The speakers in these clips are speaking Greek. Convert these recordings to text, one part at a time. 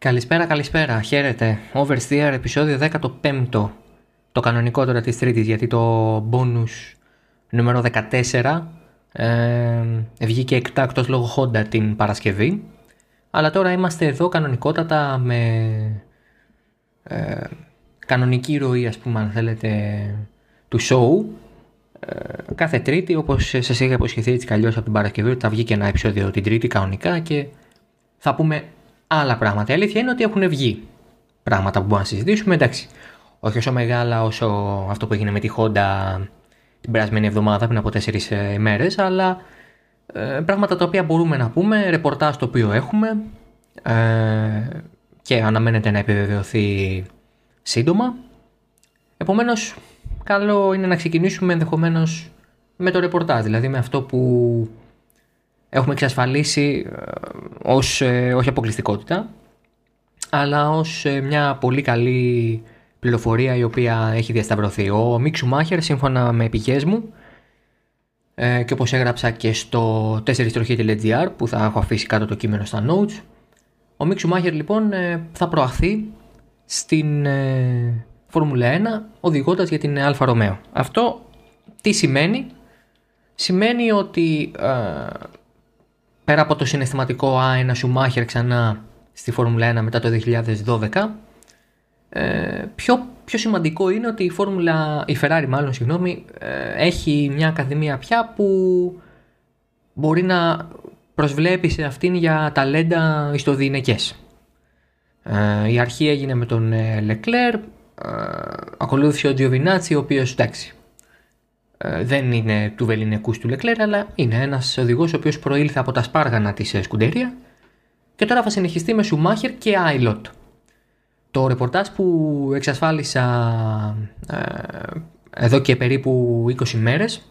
Καλησπέρα, καλησπέρα. Χαίρετε. Oversteer, επεισόδιο 15. Το κανονικό τώρα της Τρίτης, γιατί το bonus νούμερο 14 ε, βγήκε εκτάκτος λόγω Honda την Παρασκευή. Αλλά τώρα είμαστε εδώ κανονικότατα με ε, κανονική ροή, ας πούμε, αν θέλετε, του show. Ε, κάθε Τρίτη, όπως σας είχα υποσχεθεί έτσι καλλιώς από την Παρασκευή, θα βγει και ένα επεισόδιο την Τρίτη κανονικά και θα πούμε άλλα πράγματα. Η αλήθεια είναι ότι έχουν βγει πράγματα που μπορούμε να συζητήσουμε. Εντάξει, όχι όσο μεγάλα όσο αυτό που έγινε με τη Honda την περασμένη εβδομάδα πριν από τέσσερις ε, ημέρε, αλλά ε, πράγματα τα οποία μπορούμε να πούμε, ρεπορτάζ το οποίο έχουμε ε, και αναμένεται να επιβεβαιωθεί σύντομα. Επομένως, καλό είναι να ξεκινήσουμε ενδεχομένως με το ρεπορτάζ, δηλαδή με αυτό που έχουμε εξασφαλίσει ε, ως, ε, όχι αποκλειστικότητα, αλλά ως ε, μια πολύ καλή πληροφορία η οποία έχει διασταυρωθεί. Ο Μικ Σουμάχερ, σύμφωνα με πηγές μου, και όπως έγραψα και στο 4 που θα έχω αφήσει κάτω το κείμενο στα notes, ο Μικ Σουμάχερ λοιπόν θα προαχθεί στην Φόρμουλα 1 οδηγώντας για την Άλφα Ρομέο. Αυτό τι σημαίνει; Σημαίνει ότι πέρα από το συναισθηματικό «Α, ένα Σουμάχερ ξανά στη Φόρμουλα 1 μετά το 2012», ε, πιο, πιο σημαντικό είναι ότι η Φόρμουλα, η Ferrari μάλλον, συγγνώμη, ε, έχει μια ακαδημία πια που μπορεί να προσβλέπει σε αυτήν για ταλέντα ιστοδιειναικές. Ε, η αρχή έγινε με τον Λεκλέρ, ε, ακολούθησε ο Τζιοβινάτσι, ο οποίος εντάξει, ε, δεν είναι του βεληνικού του Λεκλέρ, αλλά είναι ένας οδηγός ο οποίος προήλθε από τα σπάργανα της ε, Σκουντέρια και τώρα θα συνεχιστεί με Σουμάχερ και Άιλοτ. Το ρεπορτάζ που εξασφάλισα ε, εδώ και περίπου 20 μέρες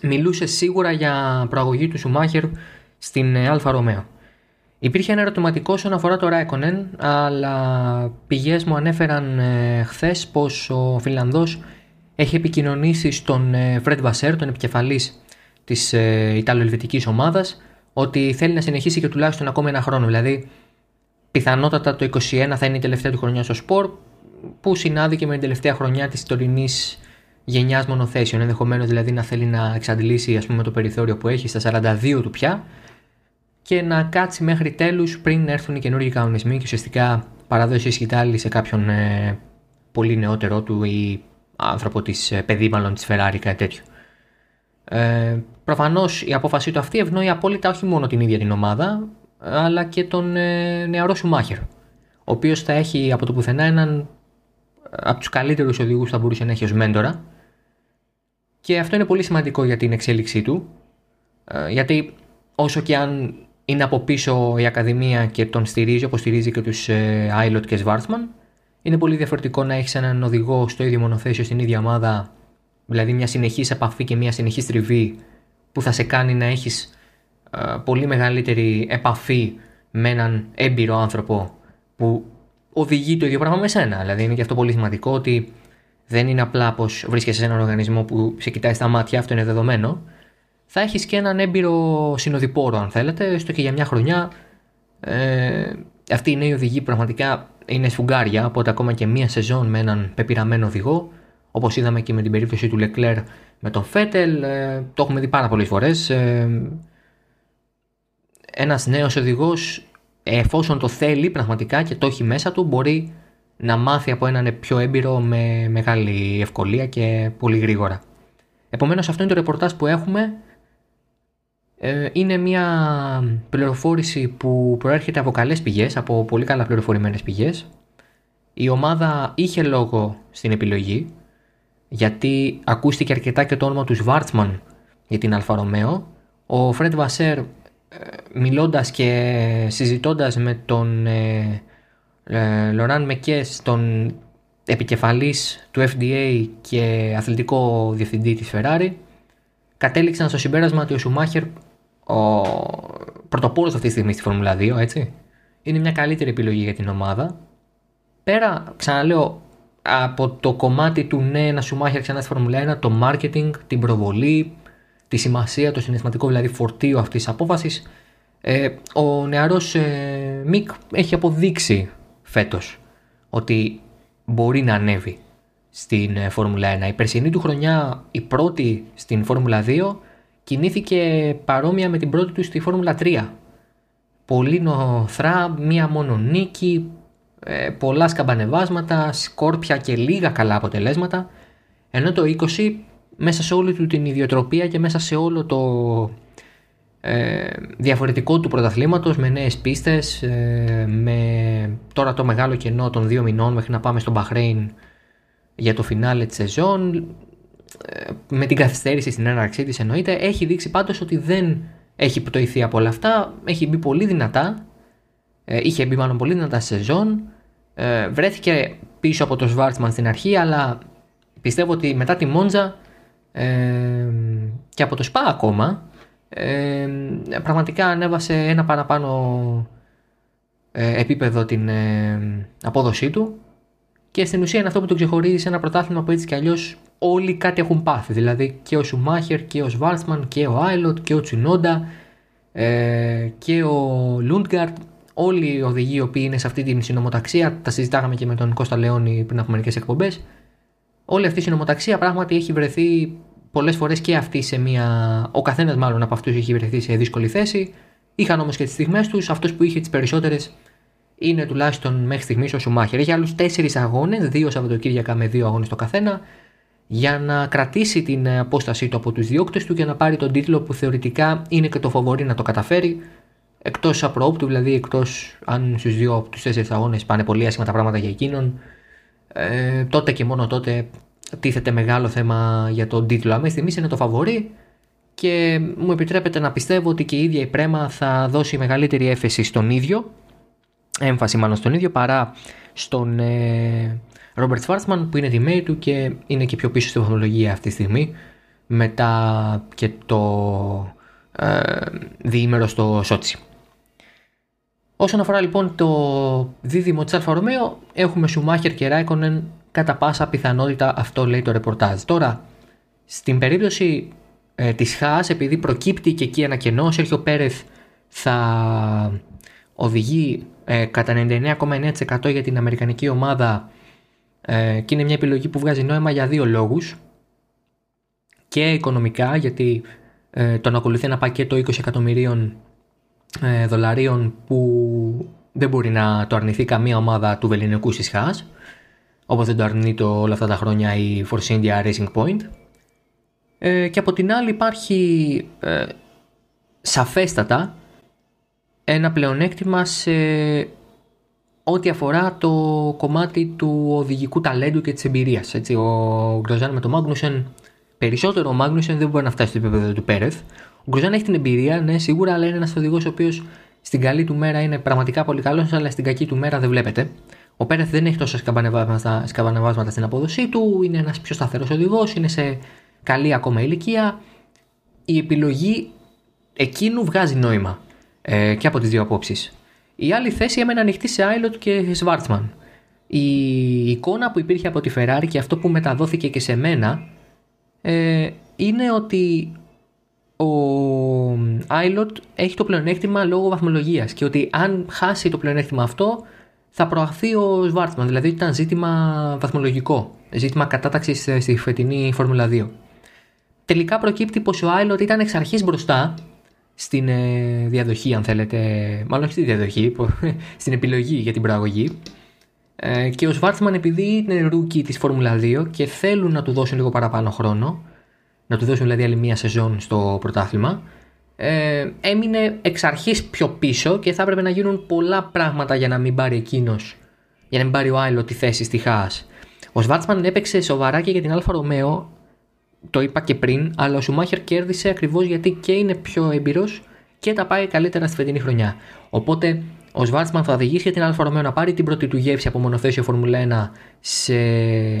μιλούσε σίγουρα για προαγωγή του Σουμάχερ στην Άλφα Ρομέο. Υπήρχε ένα ερωτηματικό όσον αφορά το Ράικονεν, αλλά πηγές μου ανέφεραν ε, χθες πως ο Φιλανδός έχει επικοινωνήσει στον Φρέντ Βασέρ, τον επικεφαλής της ε, Ιταλοελβετικής ομάδας, ότι θέλει να συνεχίσει και τουλάχιστον ακόμα ένα χρόνο. Δηλαδή, πιθανότατα το 2021 θα είναι η τελευταία του χρονιά στο σπορ, που συνάδει και με την τελευταία χρονιά της τωρινής γενιάς μονοθέσεων. Ενδεχομένως δηλαδή να θέλει να εξαντλήσει ας πούμε, το περιθώριο που έχει στα 42 του πια και να κάτσει μέχρι τέλους πριν έρθουν οι καινούργιοι κανονισμοί και ουσιαστικά παραδώσει η σε κάποιον ε, πολύ νεότερο του ή άνθρωπο της ε, παιδί μάλλον της Ferrari κάτι τέτοιο. Ε, Προφανώς η απόφασή του αυτή ευνοεί απόλυτα όχι μόνο την ίδια την ομάδα, αλλά και τον ε, νεαρό Σουμάχερ, ο οποίος θα έχει από το πουθενά έναν από τους καλύτερους οδηγούς που θα μπορούσε να έχει ως μέντορα. Και αυτό είναι πολύ σημαντικό για την εξέλιξή του, ε, γιατί όσο και αν είναι από πίσω η Ακαδημία και τον στηρίζει όπως στηρίζει και τους Άιλοτ και Σβάρθμαν, είναι πολύ διαφορετικό να έχεις έναν οδηγό στο ίδιο μονοθέσιο στην ίδια ομάδα, δηλαδή μια συνεχής επαφή και μια συνεχής τριβή που θα σε κάνει να έχεις πολύ μεγαλύτερη επαφή με έναν έμπειρο άνθρωπο που οδηγεί το ίδιο πράγμα με σένα. Δηλαδή είναι και αυτό πολύ σημαντικό ότι δεν είναι απλά πως βρίσκεσαι σε έναν οργανισμό που σε κοιτάει στα μάτια, αυτό είναι δεδομένο. Θα έχεις και έναν έμπειρο συνοδοιπόρο, αν θέλετε, έστω και για μια χρονιά. Ε, αυτοί οι νέοι οδηγοί πραγματικά είναι σφουγγάρια, οπότε ακόμα και μία σεζόν με έναν πεπειραμένο οδηγό, όπως είδαμε και με την περίπτωση του Λεκλέρ με τον Φέτελ, ε, το έχουμε δει πάρα πολλές φορές. Ε, Ένας νέος οδηγός, εφόσον το θέλει πραγματικά και το έχει μέσα του, μπορεί να μάθει από έναν πιο έμπειρο με μεγάλη ευκολία και πολύ γρήγορα. Επομένως αυτό είναι το ρεπορτάζ που έχουμε ε, είναι μια πληροφόρηση που προέρχεται από καλές πηγές, από πολύ καλά πληροφορημένες πηγές. Η ομάδα είχε λόγο στην επιλογή, γιατί ακούστηκε αρκετά και το όνομα του Σβάρτσμαν για την Άλφα Ρομέο. Ο Φρέντ Βασέρ, ε, μιλώντας και συζητώντας με τον ε, Λοράν Μεκές, τον επικεφαλής του FDA και αθλητικό διευθυντή της Ferrari, κατέληξαν στο συμπέρασμα ότι ο Σουμάχερ ο πρωτοπόρο αυτή τη στιγμή στη Φόρμουλα 2, έτσι. Είναι μια καλύτερη επιλογή για την ομάδα. Πέρα, ξαναλέω, από το κομμάτι του ναι, να σου μάχει ξανά στη Φόρμουλα 1, το marketing, την προβολή, τη σημασία, το συναισθηματικό δηλαδή φορτίο αυτής της απόφασης. Ε, ο νεαρός ε, Μικ έχει αποδείξει φέτος ότι μπορεί να ανέβει στην ε, Φόρμουλα 1. Η περσινή του χρονιά, η πρώτη στην Φόρμουλα 2, κινήθηκε παρόμοια με την πρώτη του στη Φόρμουλα 3. Πολύ νοθρά, μία μόνο νίκη, ε, πολλά σκαμπανεβάσματα, σκόρπια και λίγα καλά αποτελέσματα. Ενώ το 20 μέσα σε όλη του την ιδιοτροπία και μέσα σε όλο το ε, διαφορετικό του πρωταθλήματος με νέες πίστες, ε, με τώρα το μεγάλο κενό των δύο μηνών μέχρι να πάμε στο Μπαχρέιν για το φινάλε της σεζόν, ε, με την καθυστέρηση στην έναρξή της εννοείται, έχει δείξει πάντως ότι δεν έχει πτωηθεί από όλα αυτά, έχει μπει πολύ δυνατά, ε, είχε μπει μάλλον πολύ δυνατά στη σεζόν, ε, βρέθηκε πίσω από το Σβάρτσμαν στην αρχή, αλλά πιστεύω ότι μετά τη Μόντζα και από το ΣΠΑ ακόμα, πραγματικά ανέβασε ένα παραπάνω επίπεδο την απόδοσή του. Και στην ουσία είναι αυτό που το ξεχωρίζει σε ένα πρωτάθλημα που έτσι κι αλλιώς όλοι κάτι έχουν πάθει. Δηλαδή και ο Σουμάχερ και ο Σβάρτσμαν και ο Άιλοτ και ο Τσουνόντα ε, και ο Λούντγκαρτ. Όλοι οι οδηγοί οι οποίοι είναι σε αυτή την συνομοταξία, τα συζητάγαμε και με τον Κώστα Λεόνι πριν από μερικές εκπομπές. Όλη αυτή η συνομοταξία πράγματι έχει βρεθεί πολλές φορές και αυτή σε μια. Ο καθένας μάλλον από αυτούς έχει βρεθεί σε δύσκολη θέση. Είχαν όμως και τις στιγμές τους. Αυτός που είχε τις περισσότερες είναι τουλάχιστον μέχρι στιγμής ο Σουμάχερ. Έχει άλλους τέσσερις αγώνες, δύο Σαββατοκύριακα με δύο αγώνες το καθένα, για να κρατήσει την απόστασή του από τους διώκτες του και να πάρει τον τίτλο που θεωρητικά είναι και το φοβορή να το καταφέρει. Εκτός απροόπτου, δηλαδή εκτός αν στους δύο από τους τέσσερις αγώνες πάνε πολύ άσχημα τα πράγματα για εκείνον, ε, τότε και μόνο τότε τίθεται μεγάλο θέμα για τον τίτλο. Αν στιγμή είναι το φαβορή και μου επιτρέπετε να πιστεύω ότι και η ίδια η Πρέμα θα δώσει μεγαλύτερη έφεση στον ίδιο έμφαση μάλλον στον ίδιο παρά στον Ρόμπερτ Σφάρτσμαν που είναι τιμή του και είναι και πιο πίσω στη βαθμολογία αυτή τη στιγμή μετά και το ε, διήμερο στο Σότσι. Όσον αφορά λοιπόν το δίδυμο της Άλφα Ρομέο έχουμε Σουμάχερ και Ράικονεν κατά πάσα πιθανότητα αυτό λέει το ρεπορτάζ. Τώρα στην περίπτωση ε, της Χάς επειδή προκύπτει και εκεί ένα κενό ο Σέρχιο Πέρεθ θα οδηγεί ε, κατά 99,9% για την Αμερικανική ομάδα ε, και είναι μια επιλογή που βγάζει νόημα για δύο λόγους. Και οικονομικά γιατί ε, τον ακολουθεί ένα πακέτο 20 εκατομμυρίων ε, δολαρίων που δεν μπορεί να το αρνηθεί καμία ομάδα του βεληνικού συσχάς όπως δεν το αρνεί το όλα αυτά τα χρόνια η Force India Racing Point. Ε, και από την άλλη υπάρχει ε, σαφέστατα ένα πλεονέκτημα σε ό,τι αφορά το κομμάτι του οδηγικού ταλέντου και της εμπειρίας. Έτσι, ο Γκροζάν με τον Μάγνουσεν, περισσότερο ο Μάγνουσεν δεν μπορεί να φτάσει στο επίπεδο του Πέρεθ. Ο Γκροζάν έχει την εμπειρία, ναι, σίγουρα, αλλά είναι ένας οδηγός ο οποίος στην καλή του μέρα είναι πραγματικά πολύ καλός, αλλά στην κακή του μέρα δεν βλέπετε. Ο Πέρεθ δεν έχει τόσα σκαμπανεβάσματα στην απόδοσή του, είναι ένας πιο σταθερός οδηγός, είναι σε καλή ακόμα ηλικία. Η επιλογή εκείνου βγάζει νόημα ε, και από τις δύο απόψεις. Η άλλη θέση έμενε ανοιχτή σε Άιλοτ και Σβάρτσμαν. Η εικόνα που υπήρχε από τη Ferrari και αυτό που μεταδόθηκε και σε μένα ε, είναι ότι ο Άιλοτ έχει το πλεονέκτημα λόγω βαθμολογίας και ότι αν χάσει το πλεονέκτημα αυτό θα προαχθεί ο Σβάρτσμαν, δηλαδή ήταν ζήτημα βαθμολογικό, ζήτημα κατάταξης στη φετινή Φόρμουλα 2. Τελικά προκύπτει πως ο Άιλοτ ήταν εξ αρχής μπροστά στην ε, διαδοχή αν θέλετε, μάλλον όχι στη διαδοχή, στην επιλογή για την προαγωγή ε, και ο Σβάρτσμαν επειδή είναι rookie της Φόρμουλα 2 και θέλουν να του δώσουν λίγο παραπάνω χρόνο να του δώσουν δηλαδή άλλη μία σεζόν στο πρωτάθλημα ε, έμεινε εξ αρχής πιο πίσω και θα έπρεπε να γίνουν πολλά πράγματα για να μην πάρει εκείνος, για να μην πάρει ο Άιλοτ τη θέση στη Χάς. Ο Σβάρτσμαν έπαιξε σοβαρά και για την Άλφα Ρομέο το είπα και πριν, αλλά ο Σουμάχερ κέρδισε ακριβώς γιατί και είναι πιο έμπειρος και τα πάει καλύτερα στη φετινή χρονιά. Οπότε ο Σβάρτσμαν θα οδηγήσει για την Άλφα Ρομέο να πάρει την πρώτη του γεύση από μονοθέσιο Φόρμουλα 1 σε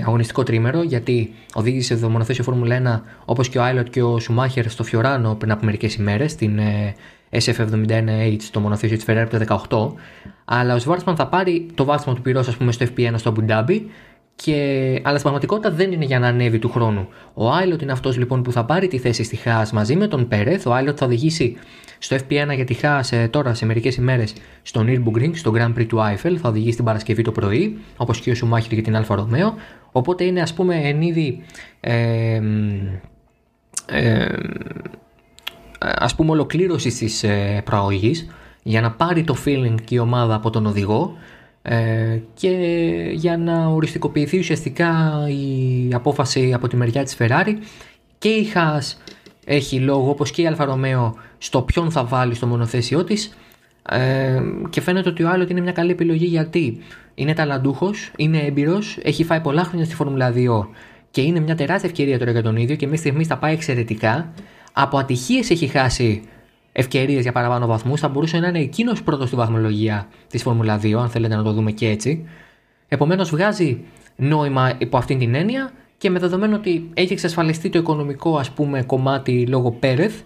αγωνιστικό τριήμερο, γιατί οδήγησε το μονοθέσιο Φόρμουλα 1 όπως και ο Άιλοτ και ο Σουμάχερ στο Φιωράνο πριν από μερικές ημέρες, στην ε, SF71H, το μονοθέσιο της Ferrari το 18. Αλλά ο Σβάρτσμαν θα πάρει το βάπτισμα του πυρός, ας πούμε, στο FP1 στο Abu Dhabi Και, αλλά στην πραγματικότητα δεν είναι για να ανέβει του χρόνου. Ο Άιλοτ είναι αυτός λοιπόν που θα πάρει τη θέση στη Χάς μαζί με τον Πέρεθ. Ο Άιλοτ θα οδηγήσει στο FP1 για τη Χάς τώρα σε μερικές ημέρες στο Nürburgring, στο Grand Prix του Άιφελ. Θα οδηγήσει την Παρασκευή το πρωί, όπως και ο Σουμάχερ για την Άλφα Ρομέο. Οπότε είναι ας πούμε εν είδη. Ε, ε, ας πούμε ολοκλήρωσης της ε, προαγωγής για να πάρει το feeling και η ομάδα από τον οδηγό ε, και για να οριστικοποιηθεί ουσιαστικά η απόφαση από τη μεριά της Ferrari και η Haas έχει λόγο όπως και η Άλφα Ρομέο στο ποιον θα βάλει στο μονοθέσιό της ε, και φαίνεται ότι ο Άιλοτ είναι μια καλή επιλογή γιατί είναι ταλαντούχος, είναι έμπειρος, έχει φάει πολλά χρόνια στη Φόρμουλα 2 και είναι μια τεράστια ευκαιρία τώρα για τον ίδιο και μέχρι στιγμή τα πάει εξαιρετικά. Από ατυχίες έχει χάσει ευκαιρίες για παραπάνω βαθμούς. Θα μπορούσε να είναι εκείνος πρώτος στη βαθμολογία της Φόρμουλα 2, αν θέλετε να το δούμε και έτσι. Επομένως, βγάζει νόημα υπό αυτήν την έννοια και με δεδομένο ότι έχει εξασφαλιστεί το οικονομικό ας πούμε κομμάτι λόγω Πέρεθ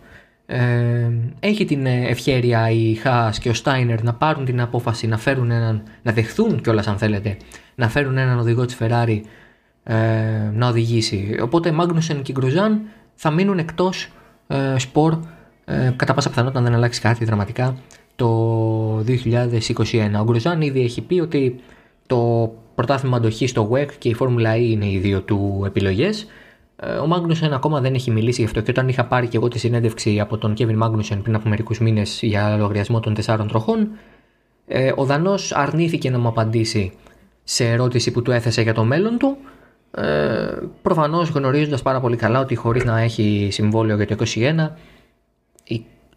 ε, έχει την ευχέρεια η Χάς και ο Στάινερ να πάρουν την απόφαση να φέρουν έναν, να δεχθούν κιόλας αν θέλετε να φέρουν έναν οδηγό της Ferrari ε, να οδηγήσει οπότε Μάγνουσεν και Γκρουζάν θα μείνουν εκτός ε, σπορ ε, κατά πάσα πιθανότητα δεν αλλάξει κάτι δραματικά το 2021. Ο Γκρουζάν ήδη έχει πει ότι το πρωτάθλημα αντοχής στο WEC και η Φόρμουλα E είναι οι δύο του επιλογές. Ε, ο Μάγνουσεν ακόμα δεν έχει μιλήσει γι' αυτό και όταν είχα πάρει και εγώ τη συνέντευξη από τον Κέβιν Μάγνουσεν πριν από μερικούς μήνες για λογαριασμό των τεσσάρων τροχών, ε, ο Δανός αρνήθηκε να μου απαντήσει σε ερώτηση που του έθεσε για το μέλλον του. Ε, Προφανώς γνωρίζοντας πάρα πολύ καλά ότι χωρίς να έχει συμβόλαιο για το 2021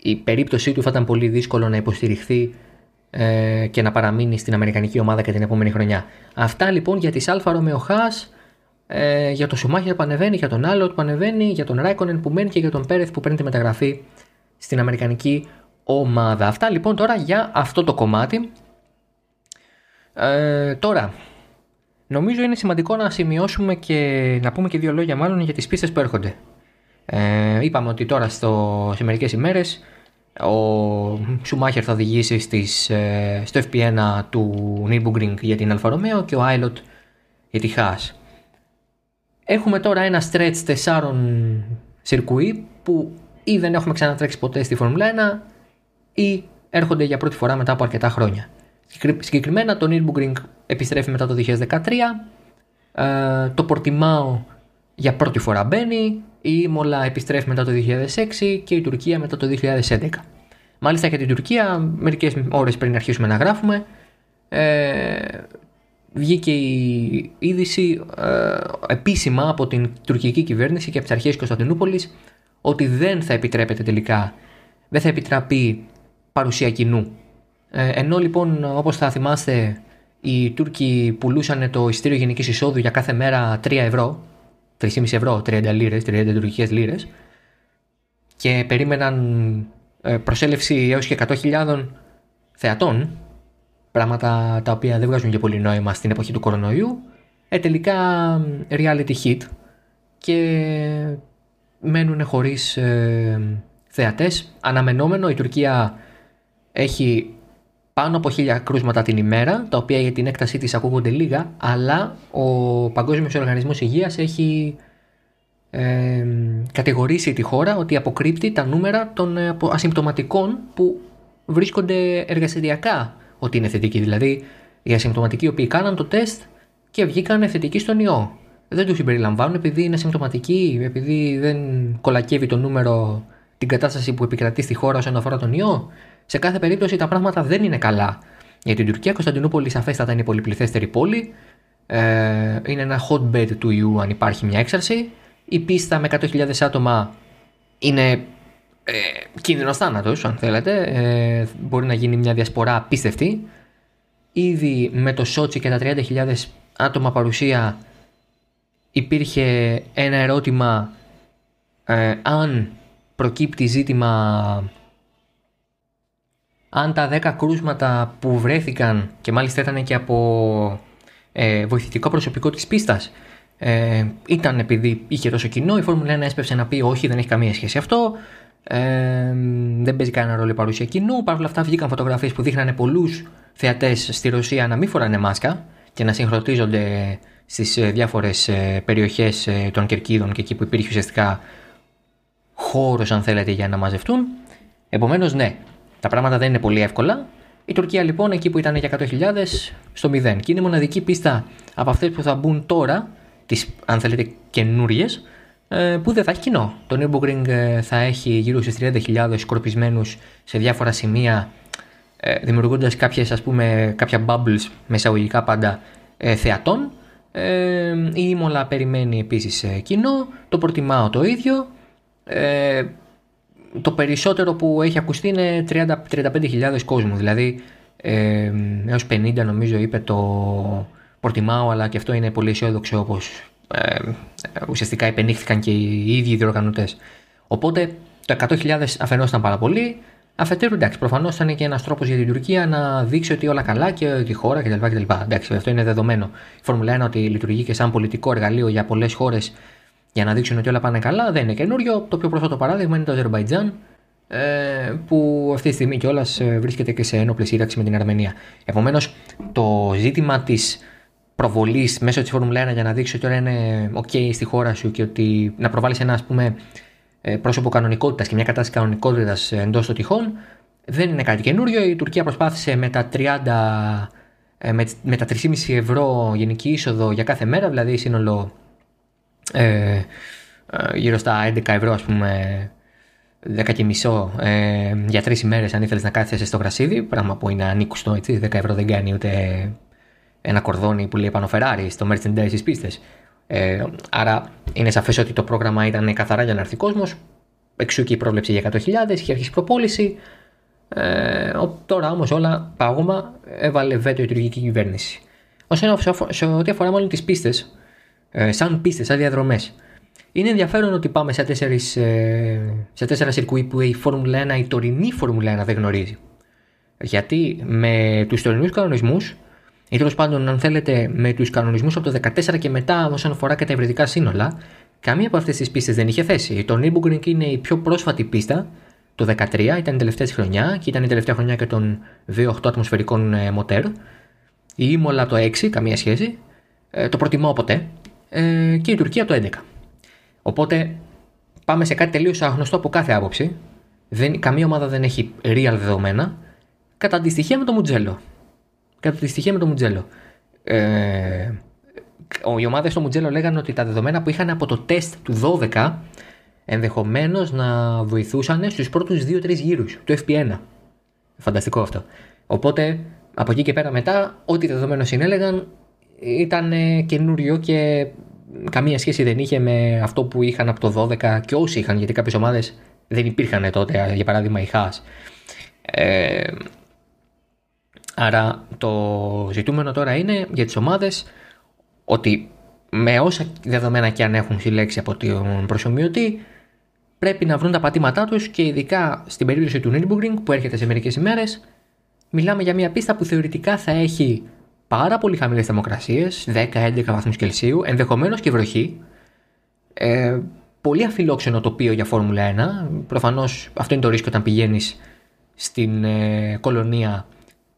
η, η περίπτωσή του θα ήταν πολύ δύσκολο να υποστηριχθεί ε, και να παραμείνει στην Αμερικανική ομάδα και την επόμενη χρονιά. Αυτά λοιπόν για τις Άλφα Ρομέο Χάς, ε, για το Σουμάχερ που ανεβαίνει, για τον Άιλοτ που ανεβαίνει, για τον Ράικονεν που μένει και για τον Πέρεθ που παίρνει τη μεταγραφή στην Αμερικανική ομάδα. Αυτά λοιπόν τώρα για αυτό το κομμάτι. Ε, τώρα, νομίζω είναι σημαντικό να σημειώσουμε και να πούμε και δύο λόγια μάλλον για τις πίστες που έρχονται. Ε, είπαμε ότι τώρα στο, σε μερικές ημέρες ο Σουμάχερ θα οδηγήσει στις, ε, στο FP1 του Nürburgring για την Άλφα Ρομέο και ο Άιλοτ για τη Haas. Έχουμε τώρα ένα stretch τεσσάρων σιρκουί που ή δεν έχουμε ξανατρέξει ποτέ στη Φόρμουλα 1 ή έρχονται για πρώτη φορά μετά από αρκετά χρόνια. Συγκεκριμένα το Nürburgring επιστρέφει μετά το 2013, ε, το Portimao για πρώτη φορά μπαίνει, η Μολά επιστρέφει μετά το 2006 και η Τουρκία μετά το 2011. Μάλιστα για την Τουρκία, μερικές ώρες πριν αρχίσουμε να γράφουμε, ε, βγήκε η είδηση ε, επίσημα από την τουρκική κυβέρνηση και από τις αρχές Κωνσταντινούπολης ότι δεν θα επιτρέπεται τελικά, δεν θα επιτραπεί παρουσία κοινού. Ε, ενώ λοιπόν όπως θα θυμάστε οι Τούρκοι πουλούσαν το ειστήριο γενικής εισόδου για κάθε μέρα 3 ευρώ 3,5 ευρώ, 30 λίρες, 30 τουρκικές λίρες και περίμεναν ε, προσέλευση έως και 100.000 θεατών, πράγματα τα οποία δεν βγάζουν και πολύ νόημα στην εποχή του κορονοϊού, ε, τελικά reality hit και μένουν χωρίς ε, θεατές. Αναμενόμενο η Τουρκία έχει πάνω από χίλια κρούσματα την ημέρα, τα οποία για την έκτασή της ακούγονται λίγα, αλλά ο Παγκόσμιος Οργανισμός Υγείας έχει ε, κατηγορήσει τη χώρα ότι αποκρύπτει τα νούμερα των ε, ασυμπτωματικών που βρίσκονται εργαστηριακά ότι είναι θετικοί. Δηλαδή, οι ασυμπτωματικοί οι οποίοι κάναν το τεστ και βγήκαν θετικοί στον ιό. Δεν τους συμπεριλαμβάνουν επειδή είναι ασυμπτωματικοί, επειδή δεν κολακεύει το νούμερο την κατάσταση που επικρατεί στη χώρα όσον αφορά τον ιό. Σε κάθε περίπτωση τα πράγματα δεν είναι καλά. Για την Τουρκία, Κωνσταντινούπολη σαφέστατα είναι η πολυπληθέστερη πόλη. Ε, είναι ένα hotbed του ιού αν υπάρχει μια έξαρση. Η πίστα με 100.000 άτομα είναι ε, κίνδυνος θάνατος, αν θέλετε. Ε, μπορεί να γίνει μια διασπορά απίστευτη. Ήδη με το Σότσι και τα 30.000 άτομα παρουσία υπήρχε ένα ερώτημα ε, αν προκύπτει ζήτημα αν τα 10 κρούσματα που βρέθηκαν και μάλιστα ήταν και από ε, βοηθητικό προσωπικό της πίστας ε, ήταν επειδή είχε τόσο κοινό, η Φόρμουλα 1 έσπευσε να πει όχι δεν έχει καμία σχέση αυτό, ε, δεν παίζει κανένα ρόλο η παρουσία κοινού, παρ' όλα αυτά βγήκαν φωτογραφίες που δείχνανε πολλούς θεατές στη Ρωσία να μην φοράνε μάσκα και να συγχρονίζονται στις ε, διάφορες ε, περιοχές ε, των κερκίδων και εκεί που υπήρχε ουσιαστικά χώρος αν θέλετε για να μαζευτούν. Επομένως ναι, τα πράγματα δεν είναι πολύ εύκολα. Η Τουρκία λοιπόν εκεί που ήταν για 100.000 στο 0 και είναι η μοναδική πίστα από αυτές που θα μπουν τώρα, τις αν θέλετε καινούριες, που δεν θα έχει κοινό. Το Nürburgring θα έχει γύρω στις 30.000 σκορπισμένους σε διάφορα σημεία δημιουργώντας κάποιες ας πούμε κάποια bubbles με εισαγωγικά πάντα θεατών ε, η Ήμολα περιμένει επίσης ε, κοινό, το προτιμάω το ίδιο. Ε, το περισσότερο που έχει ακουστεί είναι 35.000 κόσμου, δηλαδή ε, έως 50 νομίζω είπε το προτιμάω, αλλά και αυτό είναι πολύ αισιόδοξο όπως ε, ουσιαστικά υπενήχθηκαν και οι ίδιοι διοργανωτές. Οπότε το 100.000 αφενός ήταν πάρα πολύ, Αφετέρου, εντάξει, προφανώς ήταν και ένας τρόπος για την Τουρκία να δείξει ότι όλα καλά και τη χώρα κτλ. κτλ. Εντάξει, αυτό είναι δεδομένο. Η Φόρμουλα 1 ότι λειτουργεί και σαν πολιτικό εργαλείο για πολλές χώρες για να δείξουν ότι όλα πάνε καλά δεν είναι καινούριο. Το πιο πρόσφατο παράδειγμα είναι το Αζερβαϊτζάν, ε, που αυτή τη στιγμή κιόλας ε, βρίσκεται και σε ένοπλη σύραξη με την Αρμενία. Επομένως, το ζήτημα της προβολής μέσω της Φόρμουλα 1 για να δείξει ότι όλα είναι OK στη χώρα σου και ότι να προβάλλεις ένα ας πούμε ε, πρόσωπο κανονικότητας και μια κατάσταση κανονικότητας εντός των τυχών δεν είναι κάτι καινούριο. Η Τουρκία προσπάθησε με τα 30 ε, με, τα 3,5 ευρώ γενική είσοδο για κάθε μέρα, δηλαδή σύνολο ε, ε, γύρω στα 11 ευρώ ας πούμε 10 και μισό ε, για τρει ημέρε αν ήθελε να κάθεσαι στο γρασίδι, πράγμα που είναι ανήκουστο έτσι, 10 ευρώ δεν κάνει ούτε ένα κορδόνι που λέει πάνω Ferrari στο merchandise στις πίστες. Ε, άρα είναι σαφές ότι το πρόγραμμα ήταν καθαρά για να έρθει κόσμο. Εξού και η πρόβλεψη για 100.000, είχε αρχίσει προπόληση. Ε, τώρα όμω όλα πάγωμα έβαλε βέτο η τουρκική κυβέρνηση. Όσον σε ό,τι αφορά μάλλον τι πίστε, ε, σαν πίστες, σαν διαδρομές, είναι ενδιαφέρον ότι πάμε σε, τέσσερις, ε, σε τέσσερα σιρκουί που η Φόρμουλα 1, η τωρινή Φόρμουλα 1 δεν γνωρίζει. Γιατί με τους τωρινούς κανονισμούς ή τέλος πάντων, αν θέλετε, με τους κανονισμούς από το 2014 και μετά, όσον αφορά και τα ευρετικά σύνολα, καμία από αυτές τις πίστες δεν είχε θέση. Το Nürburgring είναι η πιο πρόσφατη πίστα. Το 2013 ήταν η τελευταία χρονιά και ήταν η τελευταία χρονιά και των 2-8 ατμοσφαιρικών ε, μοτέρ. Η Ήμολα το 6, καμία σχέση. Ε, το προτιμάω ποτέ. Ε, και η Τουρκία το 11. Οπότε πάμε σε κάτι τελείως άγνωστο από κάθε άποψη. Δεν, καμία ομάδα δεν έχει real δεδομένα. Κατά αντιστοιχεία με το Μουτζέλο κατά τη στοιχεία με το Μουτζέλο. Ε, οι ομάδες στο Μουτζέλο λέγανε ότι τα δεδομένα που είχαν από το τεστ του 12 ενδεχομένως να βοηθούσαν στους πρώτους 2-3 γύρους του FP1. Φανταστικό αυτό. Οπότε από εκεί και πέρα μετά, ό,τι δεδομένο συνέλεγαν ήταν καινούριο και καμία σχέση δεν είχε με αυτό που είχαν από το 12 και όσοι είχαν, γιατί κάποιες ομάδες δεν υπήρχαν τότε, για παράδειγμα η Χάς. Ε, Άρα το ζητούμενο τώρα είναι για τις ομάδες ότι με όσα δεδομένα και αν έχουν συλλέξει από τον προσωμιωτή πρέπει να βρουν τα πατήματά τους και ειδικά στην περίπτωση του Nürburgring που έρχεται σε μερικές ημέρες μιλάμε για μια πίστα που θεωρητικά θα έχει πάρα πολύ χαμηλές θερμοκρασίες 10-11 βαθμούς Κελσίου, ενδεχομένως και βροχή ε, πολύ αφιλόξενο τοπίο για Φόρμουλα 1 προφανώς αυτό είναι το ρίσκο όταν πηγαίνεις στην ε, κολονία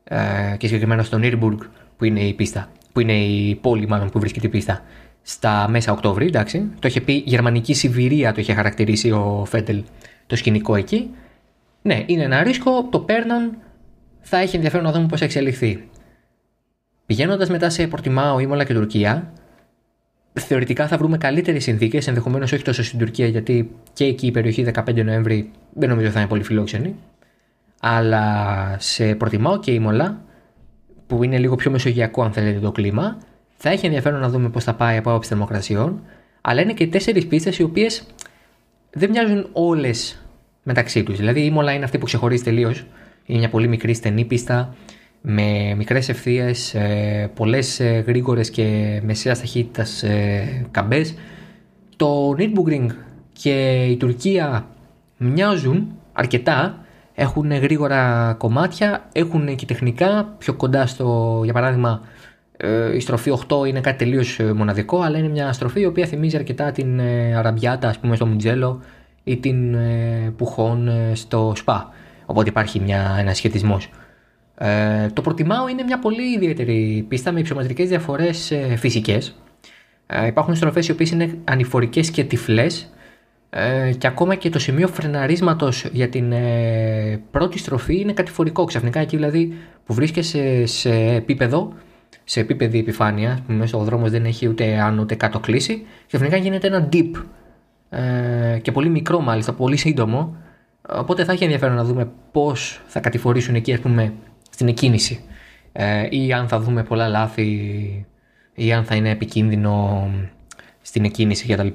ε, και συγκεκριμένα στο Νίρμπουργκ που είναι η πίστα, που είναι η πόλη μάλλον που βρίσκεται η πίστα, στα μέσα Οκτώβρη, εντάξει. Το είχε πει Γερμανική Σιβηρία, το είχε χαρακτηρίσει ο Φέντελ το σκηνικό εκεί. Ναι, είναι ένα ρίσκο, το παίρναν, θα έχει ενδιαφέρον να δούμε πώς θα εξελιχθεί. Πηγαίνοντας μετά σε Πορτιμάο, Ήμολα και Τουρκία, θεωρητικά θα βρούμε καλύτερες συνθήκες, ενδεχομένως όχι τόσο στην Τουρκία, γιατί και εκεί η περιοχή 15 Νοέμβρη δεν νομίζω θα είναι πολύ φιλόξενη. Αλλά σε προτιμάω και Ήμολα, που είναι λίγο πιο μεσογειακό αν θέλετε το κλίμα, θα έχει ενδιαφέρον να δούμε πώς θα πάει από άποψη θερμοκρασιών, αλλά είναι και τέσσερις πίστες οι οποίες δεν μοιάζουν όλες μεταξύ τους. Δηλαδή η Ήμολα είναι αυτή που ξεχωρίζει τελείως. Είναι μια πολύ μικρή στενή πίστα με μικρές ευθείες, πολλές ε, γρήγορες και μεσαίας ταχύτητας ε, καμπές. Το Nürburgring και η Τουρκία μοιάζουν αρκετά έχουν γρήγορα κομμάτια, έχουν και τεχνικά πιο κοντά στο, για παράδειγμα, ε, η στροφή 8 είναι κάτι τελείως ε, μοναδικό, αλλά είναι μια στροφή η οποία θυμίζει αρκετά την ε, Αραμπιάτα, ας πούμε, στο Μουτζέλο ή την Πουχόν στο Σπα. Οπότε υπάρχει μια, ένα σχετισμός. Ε, το προτιμάω είναι μια πολύ ιδιαίτερη πίστα με υψομετρικές διαφορές φυσικές. Ε, υπάρχουν στροφές οι οποίες είναι ανηφορικές και τυφλές ε, και ακόμα και το σημείο φρεναρίσματος για την ε, πρώτη στροφή είναι κατηφορικό. Ξαφνικά εκεί δηλαδή που βρίσκεσαι σε επίπεδο, σε επίπεδη επιφάνεια, που μέσα ο δρόμος δεν έχει ούτε άνω ούτε κάτω κλίση, ξαφνικά γίνεται ένα dip ε, και πολύ μικρό μάλιστα, πολύ σύντομο, οπότε θα έχει ενδιαφέρον να δούμε πώς θα κατηφορήσουν εκεί ας πούμε στην εκκίνηση ε, ή αν θα δούμε πολλά λάθη ή αν θα είναι επικίνδυνο στην εκκίνηση κτλ.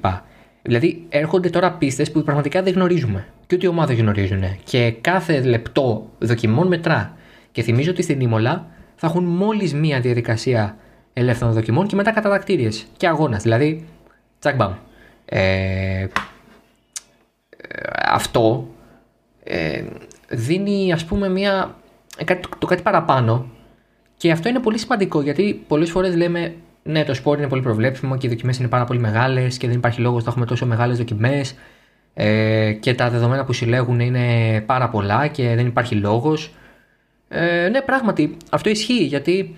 Δηλαδή έρχονται τώρα πίστες που πραγματικά δεν γνωρίζουμε και ούτε οι ομάδες γνωρίζουν. Και κάθε λεπτό δοκιμών μετρά. Και θυμίζω ότι στην Ήμολα θα έχουν μόλις μία διαδικασία ελεύθερων δοκιμών και μετά κατατακτήριες και αγώνας. Δηλαδή, τσακ μπαμ. Ε, αυτό ε, δίνει ας πούμε μια, το κάτι παραπάνω και αυτό είναι πολύ σημαντικό γιατί πολλές φορές λέμε ναι, το σπορ είναι πολύ προβλέψιμο και οι δοκιμές είναι πάρα πολύ μεγάλες και δεν υπάρχει λόγος να έχουμε τόσο μεγάλες δοκιμές. Ε, και τα δεδομένα που συλλέγουν είναι πάρα πολλά και δεν υπάρχει λόγος. Ε, ναι, πράγματι, αυτό ισχύει γιατί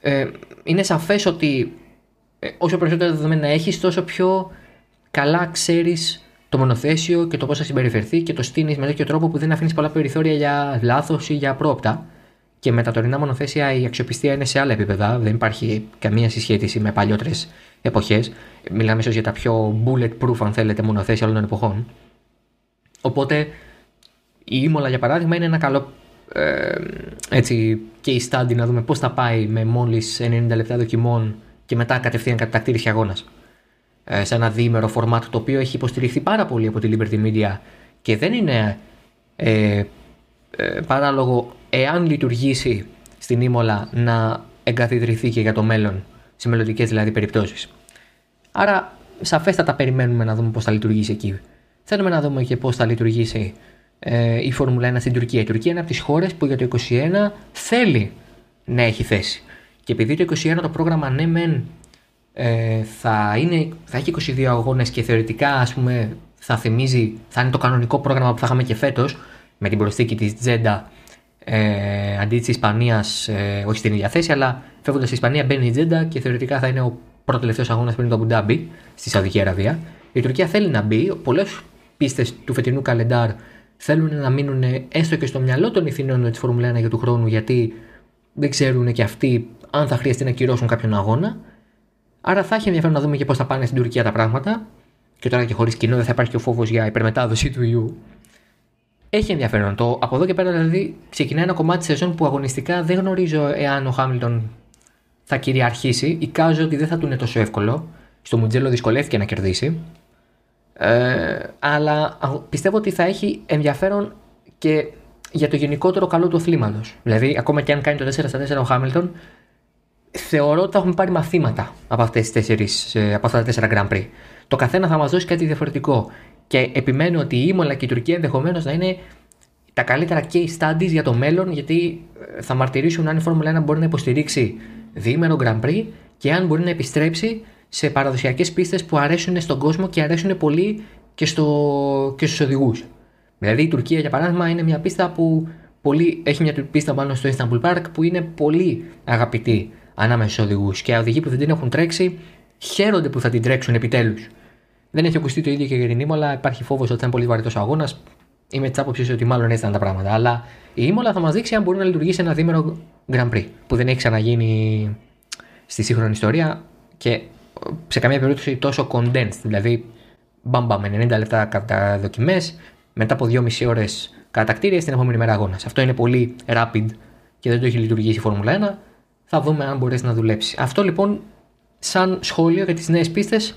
ε, είναι σαφές ότι ε, όσο περισσότερα δεδομένα έχεις, τόσο πιο καλά ξέρεις το μονοθέσιο και το πώς θα συμπεριφερθεί και το στείνεις με τέτοιο τρόπο που δεν αφήνεις πολλά περιθώρια για λάθος ή για πρόοπτα. Και με τα τωρινά μονοθέσια η αξιοπιστία είναι σε άλλα επίπεδα. Δεν υπάρχει καμία συσχέτιση με παλιότερες εποχές. Μιλάμε ίσως για τα πιο bulletproof, αν θέλετε, μονοθέσια όλων των εποχών. Οπότε η Ήμολα, για παράδειγμα, είναι ένα καλό ε, έτσι, case study να δούμε πώς θα πάει με μόλις 90 λεπτά δοκιμών και μετά κατευθείαν κατακτήρηση αγώνας. Ε, σε ένα διήμερο format το οποίο έχει υποστηριχθεί πάρα πολύ από τη Liberty Media και δεν είναι ε, ε, παράλογο εάν λειτουργήσει στην Ήμολα να εγκαθιδρυθεί και για το μέλλον, σε μελλοντικές δηλαδή περιπτώσεις. Άρα, σαφέστατα περιμένουμε να δούμε πώς θα λειτουργήσει εκεί. Θέλουμε να δούμε και πώς θα λειτουργήσει ε, η Φόρμουλα 1 στην Τουρκία. Η Τουρκία είναι από τις χώρες που για το 2021 θέλει να έχει θέση. Και επειδή το 2021 το πρόγραμμα ναι, μεν ε, θα, είναι, θα έχει 22 αγώνες και θεωρητικά ας πούμε, θα θυμίζει, θα είναι το κανονικό πρόγραμμα που θα είχαμε και φέτος, με την προσθήκη της Τζέντα ε, αντί της Ισπανίας, ε, όχι στην ίδια θέση, αλλά φεύγοντας η Ισπανία μπαίνει η Τζέντα και θεωρητικά θα είναι ο πρώτος τελευταίος αγώνας πριν το Αμπουντάμπι στη Σαουδική Αραβία. Η Τουρκία θέλει να μπει. Πολλές πίστες του φετινού καλεντάρ θέλουν να μείνουν έστω και στο μυαλό των ηθινών τη Φόρμουλα 1 για του χρόνου, γιατί δεν ξέρουν και αυτοί αν θα χρειαστεί να κυρώσουν κάποιον αγώνα. Άρα θα έχει ενδιαφέρον να δούμε και πώς θα πάνε στην Τουρκία τα πράγματα. Και τώρα και χωρίς κοινό δεν θα υπάρχει και ο φόβος για υπερμετάδοση του ιού έχει ενδιαφέρον. Το, από εδώ και πέρα δηλαδή ξεκινάει ένα κομμάτι της σεζόν που αγωνιστικά δεν γνωρίζω εάν ο Χάμιλτον θα κυριαρχήσει. Εικάζω ότι δεν θα του είναι τόσο εύκολο. Στο Μουτζέλο δυσκολεύτηκε να κερδίσει. Ε, αλλά πιστεύω ότι θα έχει ενδιαφέρον και για το γενικότερο καλό του αθλήματος. Δηλαδή, ακόμα και αν κάνει το 4 στα 4 ο Χάμιλτον, θεωρώ ότι θα έχουμε πάρει μαθήματα από, αυτές τις 4, ε, από αυτά τα 4 Grand Prix. Το καθένα θα μας δώσει κάτι διαφορετικό. Και επιμένω ότι η Ήμολα και η Τουρκία ενδεχομένως να είναι τα καλύτερα case studies για το μέλλον, γιατί ε, θα μαρτυρήσουν αν η Φόρμουλα 1 μπορεί να υποστηρίξει διήμερο Grand Prix και αν μπορεί να επιστρέψει σε παραδοσιακές πίστες που αρέσουν στον κόσμο και αρέσουν πολύ και, στο, και στους οδηγούς. Δηλαδή η Τουρκία, για παράδειγμα, είναι μια πίστα που πολύ, έχει μια πίστα πάνω στο Istanbul Park που είναι πολύ αγαπητή ανάμεσα στου οδηγούς. Και οι οδηγοί που δεν την έχουν τρέξει χαίρονται που θα την τρέξουν επιτέλους. Δεν έχει ακουστεί το ίδιο και για την Ήμολα. Υπάρχει φόβος ότι θα είναι πολύ βαρετό αγώνας. Είμαι της άποψης ότι μάλλον έτσι ήταν τα πράγματα. Αλλά η Ήμολα θα μας δείξει αν μπορεί να λειτουργήσει ένα δίμερο Grand Prix που δεν έχει ξαναγίνει στη σύγχρονη ιστορία και σε καμία περίπτωση τόσο condensed. Δηλαδή, μπαμπα με 90 λεπτά κατά δοκιμές, μετά από 2,5 ώρες κατακτήρια στην επόμενη μέρα αγώνας. Αυτό είναι πολύ rapid και δεν το έχει λειτουργήσει η Φόρμουλα 1. Θα δούμε αν μπορέσει να δουλέψει. Αυτό λοιπόν, σαν σχόλιο για τις νέες πίστες,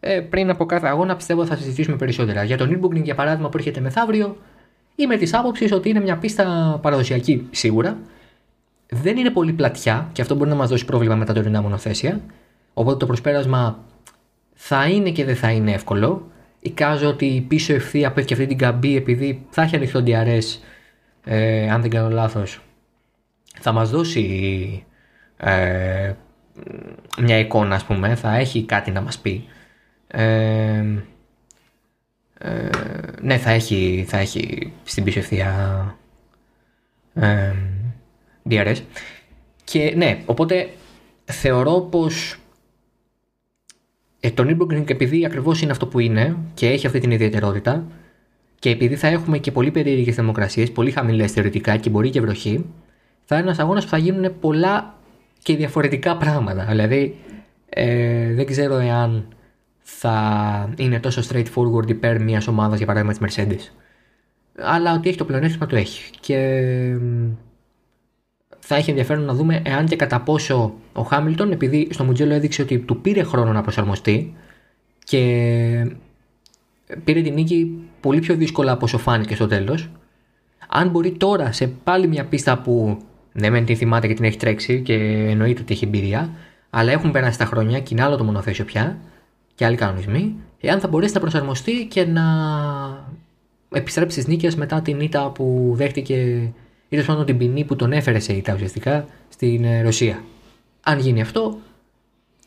ε, πριν από κάθε αγώνα πιστεύω θα συζητήσουμε περισσότερα. Για τον Nürburgring για παράδειγμα που έρχεται μεθαύριο, είμαι της άποψης ότι είναι μια πίστα παραδοσιακή σίγουρα. Δεν είναι πολύ πλατιά και αυτό μπορεί να μας δώσει πρόβλημα με τα τωρινά μονοθέσια. Οπότε το προσπέρασμα θα είναι και δεν θα είναι εύκολο. Εικάζω ότι η πίσω ευθεία που έχει και αυτή την καμπή επειδή θα έχει ανοιχτό DRS, ε, αν δεν κάνω λάθος, θα μας δώσει ε, μια εικόνα, ας πούμε, θα έχει κάτι να μας πει. Ε, ε, ναι, θα έχει, θα έχει στην πίσω ευθεία ε, DRS. Και ναι, οπότε θεωρώ πως Ε, το Nürburgring επειδή ακριβώς είναι αυτό που είναι και έχει αυτή την ιδιαιτερότητα και επειδή θα έχουμε και πολύ περίεργες θερμοκρασίες, πολύ χαμηλές θεωρητικά και μπορεί και βροχή, θα είναι ένας αγώνας που θα γίνουν πολλά και διαφορετικά πράγματα. Δηλαδή, ε, δεν ξέρω εάν θα είναι τόσο straightforward υπέρ μιας ομάδας για παράδειγμα της Mercedes. Αλλά ότι έχει το πλεονέκτημα το έχει. Και θα έχει ενδιαφέρον να δούμε εάν και κατά πόσο ο Χάμιλτον, επειδή στο Μουτζέλο έδειξε ότι του πήρε χρόνο να προσαρμοστεί και πήρε την νίκη πολύ πιο δύσκολα από όσο φάνηκε στο τέλος. Αν μπορεί τώρα σε πάλι μια πίστα που ναι, μεν την θυμάται και την έχει τρέξει και εννοείται ότι έχει εμπειρία, αλλά έχουν περάσει τα χρόνια και είναι άλλο το μονοθέσιο πια και άλλοι κανονισμοί, εάν θα μπορέσει να προσαρμοστεί και να επιστρέψει στις νίκες μετά την ήττα που δέχτηκε ή τέλος πάντων την ποινή που τον έφερε σε ήττα ουσιαστικά στην ε, Ρωσία. Αν γίνει αυτό,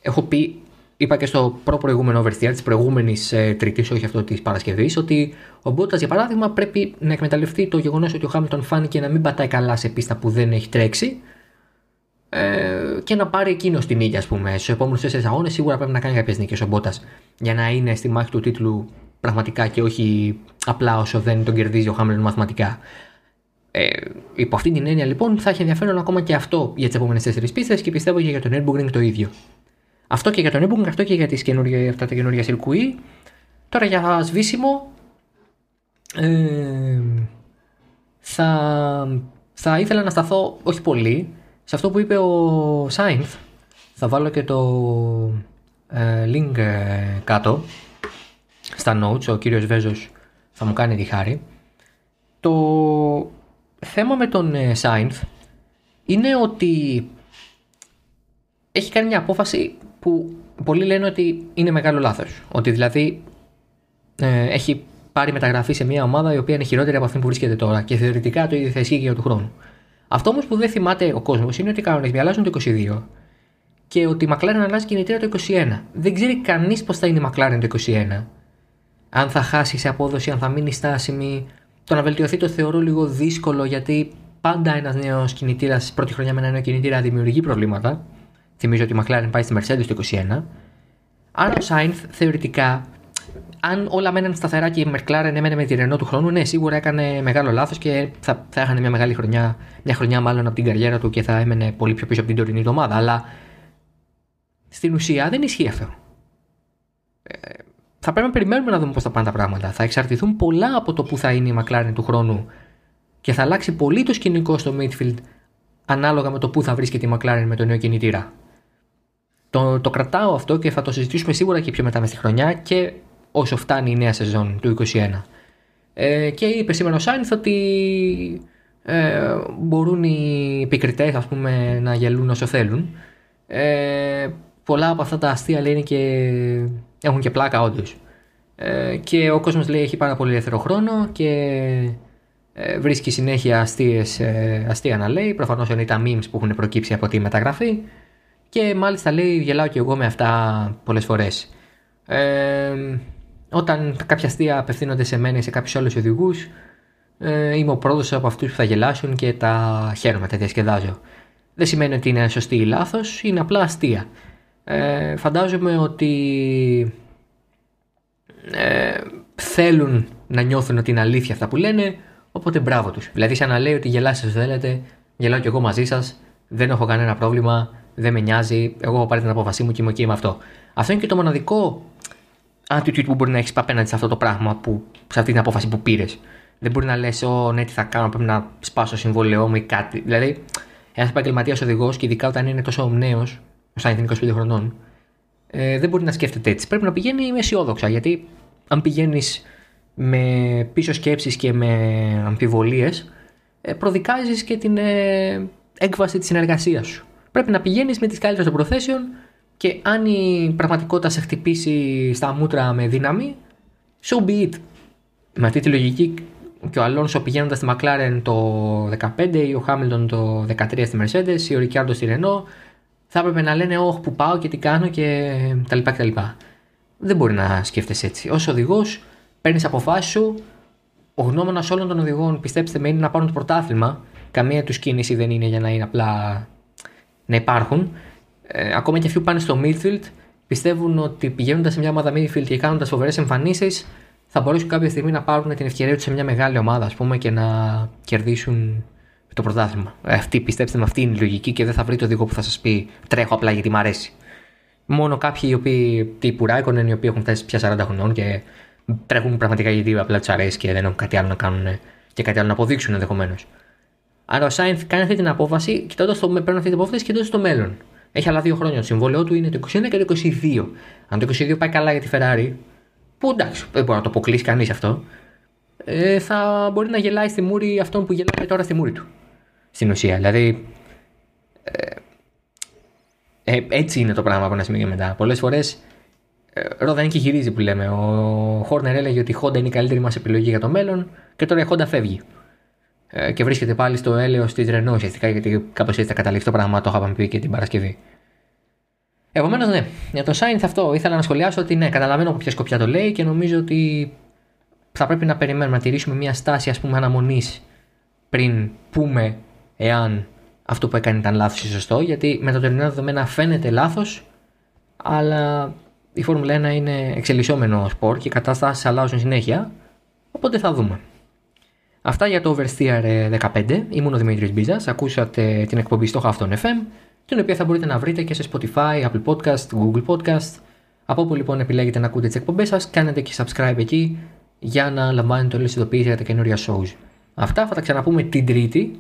έχω πει, είπα και στο προ-προηγούμενο oversteer της προηγούμενης ε, Τρίτη, όχι αυτό της Παρασκευής, ότι ο Μπότα για παράδειγμα πρέπει να εκμεταλλευτεί το γεγονός ότι ο Χάμιλτον φάνηκε να μην πατάει καλά σε πίστα που δεν έχει τρέξει ε, και να πάρει εκείνο την νίκη, ας πούμε. Στους επόμενους τέσσερις αγώνες σίγουρα πρέπει να κάνει κάποιες νίκες ο Μπότα για να είναι στη μάχη του τίτλου πραγματικά και όχι απλά όσο δεν τον κερδίζει ο Χάμιλτον μαθηματικά. Ε, υπό αυτή την έννοια λοιπόν θα έχει ενδιαφέρον ακόμα και αυτό για τις επόμενες τέσσερις πίστες και πιστεύω και για τον Nürburgring το ίδιο. Αυτό και για τον Nürburgring, αυτό και για τις καινούργια, αυτά τα καινούργια σιρκουί. Τώρα για σβήσιμο. Ε, θα, θα ήθελα να σταθώ όχι πολύ σε αυτό που είπε ο Σάινθ. Θα βάλω και το ε, link ε, κάτω στα notes. Ο κύριος Βέζος θα μου κάνει τη χάρη. Το θέμα με τον Σάινθ είναι ότι έχει κάνει μια απόφαση που πολλοί λένε ότι είναι μεγάλο λάθος. Ότι δηλαδή ε, έχει πάρει μεταγραφή σε μια ομάδα η οποία είναι χειρότερη από αυτή που βρίσκεται τώρα και θεωρητικά το ίδιο θα ισχύει και για του χρόνου. Αυτό όμως που δεν θυμάται ο κόσμος είναι ότι οι κανονισμοί αλλάζουν το 22 και ότι η McLaren αλλάζει κινητήρα το 21. Δεν ξέρει κανείς πώς θα είναι η McLaren το 21. Αν θα χάσει σε απόδοση, αν θα μείνει στάσιμη, το να βελτιωθεί το θεωρώ λίγο δύσκολο γιατί πάντα ένας νέος κινητήρας, πρώτη χρονιά με ένα νέο κινητήρα δημιουργεί προβλήματα. Θυμίζω ότι η McLaren πάει στη Mercedes το 21. Άρα ο Sainz θεωρητικά, αν όλα μέναν σταθερά και η McLaren έμενε με τη Renault του χρόνου, ναι, σίγουρα έκανε μεγάλο λάθος και θα, θα έχανε μια μεγάλη χρονιά, μια χρονιά μάλλον από την καριέρα του και θα έμενε πολύ πιο πίσω από την τωρινή εβδομάδα. Αλλά στην ουσία δεν ισχύει αυτό. Ε, θα πρέπει να περιμένουμε να δούμε πώς θα πάνε τα πράγματα. Θα εξαρτηθούν πολλά από το που θα είναι η McLaren του χρόνου και θα αλλάξει πολύ το σκηνικό στο midfield ανάλογα με το που θα βρίσκεται η McLaren με το νέο κινητήρα. Το, το κρατάω αυτό και θα το συζητήσουμε σίγουρα και πιο μετά μες στη χρονιά και όσο φτάνει η νέα σεζόν του 2021. Ε, και είπε σήμερα ο Σάινθ ότι ε, μπορούν οι επικριτές ας πούμε να γελούν όσο θέλουν. Ε, πολλά από αυτά τα αστεία λέει και έχουν και πλάκα όντως. Ε, και ο κόσμος λέει έχει πάρα πολύ ελεύθερο χρόνο και ε, βρίσκει συνέχεια αστείες, ε, αστεία να λέει. Προφανώς είναι τα memes που έχουν προκύψει από τη μεταγραφή. Και μάλιστα λέει γελάω και εγώ με αυτά πολλές φορές. Ε, όταν κάποια αστεία απευθύνονται σε μένα ή σε κάποιους άλλους οδηγούς, ε, είμαι ο πρώτος από αυτούς που θα γελάσουν και τα χαίρομαι, τα διασκεδάζω. Δεν σημαίνει ότι είναι σωστή ή λάθος, είναι απλά αστεία. Ε, φαντάζομαι ότι ε, θέλουν να νιώθουν ότι είναι αλήθεια αυτά που λένε, οπότε μπράβο τους. Δηλαδή σαν να λέει ότι γελάστε όσο θέλετε, γελάω κι εγώ μαζί σας, δεν έχω κανένα πρόβλημα, δεν με νοιάζει, εγώ έχω πάρει την απόφασή μου και είμαι εκεί με αυτό. Αυτό είναι και το μοναδικό attitude που μπορεί να έχεις απέναντι σε αυτό το πράγμα, που, σε αυτή την απόφαση που πήρες. Δεν μπορεί να λες, Ω, ναι, τι θα κάνω, πρέπει να σπάσω συμβόλαιό μου ή κάτι. Δηλαδή, ένας επαγγελματίας οδηγός, και ειδικά όταν είναι τόσο νέος, σαν είναι 25 χρονών, ε, δεν μπορεί να σκέφτεται έτσι. Πρέπει να πηγαίνει με αισιόδοξα, γιατί αν πηγαίνεις με πίσω σκέψεις και με αμφιβολίες, ε, προδικάζεις και την ε, έκβαση της συνεργασίας σου. Πρέπει να πηγαίνεις με τις καλύτερες των προθέσεων και αν η πραγματικότητα σε χτυπήσει στα μούτρα με δύναμη, so be it. Με αυτή τη λογική και ο Αλόνσο πηγαίνοντας στη McLaren το 15 ή ο Χάμιλτον το 13 στη Mercedes ή ο Ρικιάρντο στη Renault, θα έπρεπε να λένε Όχι, που πάω και τι κάνω και τα λοιπά και τα λοιπά. Δεν μπορεί να σκέφτεσαι έτσι. Ω οδηγός, παίρνεις αποφάσεις σου. Ο γνώμονας όλων των οδηγών, πιστέψτε με, είναι να πάρουν το πρωτάθλημα. Καμία τους κίνηση δεν είναι για να είναι απλά να υπάρχουν. Ε, ακόμα και αυτοί που πάνε στο midfield πιστεύουν ότι πηγαίνοντας σε μια ομάδα midfield και κάνοντας φοβερές εμφανίσεις, θα μπορέσουν κάποια στιγμή να πάρουν την ευκαιρία τους σε μια μεγάλη ομάδα, ας πούμε, και να κερδίσουν το πρωτάθλημα. Αυτή, πιστέψτε με, αυτή είναι η λογική και δεν θα βρει το οδηγό που θα σας πει τρέχω απλά γιατί μου αρέσει. Μόνο κάποιοι οι οποίοι τύπου Ράικονεν, οι οποίοι έχουν φτάσει πια 40 χρονών και τρέχουν πραγματικά γιατί απλά τους αρέσει και δεν έχουν κάτι άλλο να κάνουν και κάτι άλλο να αποδείξουν ενδεχομένως. Άρα ο Σάινθ κάνει αυτή την απόφαση, κοιτώντας το, παίρνει αυτή την απόφαση και κοιτώντας το μέλλον. Έχει άλλα δύο χρόνια. Το συμβόλαιό του είναι το 21 και το 22. Αν το 22 πάει καλά για τη Ferrari, που εντάξει, δεν μπορεί να το αποκλείσει κανείς αυτό, ε, θα μπορεί να γελάει στη μούρη αυτόν που γελάει τώρα στη μούρη του. Στην ουσία. Δηλαδή. Ε, ε, έτσι είναι το πράγμα από ένα σημείο και μετά. Πολλές φορές ε, ρόδα είναι και γυρίζει που λέμε. Ο Χόρνερ έλεγε ότι η Honda είναι η καλύτερη μας επιλογή για το μέλλον και τώρα η Honda φεύγει. Ε, και βρίσκεται πάλι στο έλεος της Ρενό ουσιαστικά γιατί κάπως έτσι θα καταλήξει το πράγμα. Το είχαμε πει και την Παρασκευή. Επομένως, ναι, για το Sainz αυτό ήθελα να σχολιάσω ότι ναι, καταλαβαίνω από ποια σκοπιά το λέει και νομίζω ότι θα πρέπει να περιμένουμε να τηρήσουμε μια στάση ας πούμε αναμονής πριν πούμε εάν αυτό που έκανε ήταν λάθος ή σωστό. Γιατί με τα τωρινά δεδομένα φαίνεται λάθος, αλλά η Φόρμουλα 1 είναι εξελισσόμενο σπορ και οι καταστάσεις αλλάζουν συνέχεια. Οπότε θα δούμε. Αυτά για το Oversteer 15. Ήμουν ο Δημήτρης Μπίζας. Ακούσατε την εκπομπή στο Hafton FM, την οποία θα μπορείτε να βρείτε και σε Spotify, Apple Podcast, Google Podcast. Από όπου λοιπόν επιλέγετε να ακούτε τις εκπομπές σας, κάνετε και subscribe εκεί για να λαμβάνετε όλες τις ειδοποιήσεις για τα καινούρια shows. Αυτά θα τα ξαναπούμε την Τρίτη,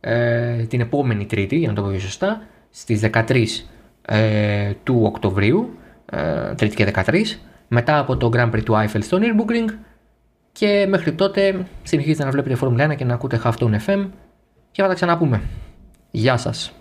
ε, την επόμενη Τρίτη, για να το πω σωστά, στις 13 ε, του Οκτωβρίου, ε, Τρίτη και 13, μετά από το Grand Prix του Eiffel στο Nürburgring και μέχρι τότε συνεχίζετε να βλέπετε Formula 1 και να ακούτε Halftone FM και θα τα ξαναπούμε. Γεια σας!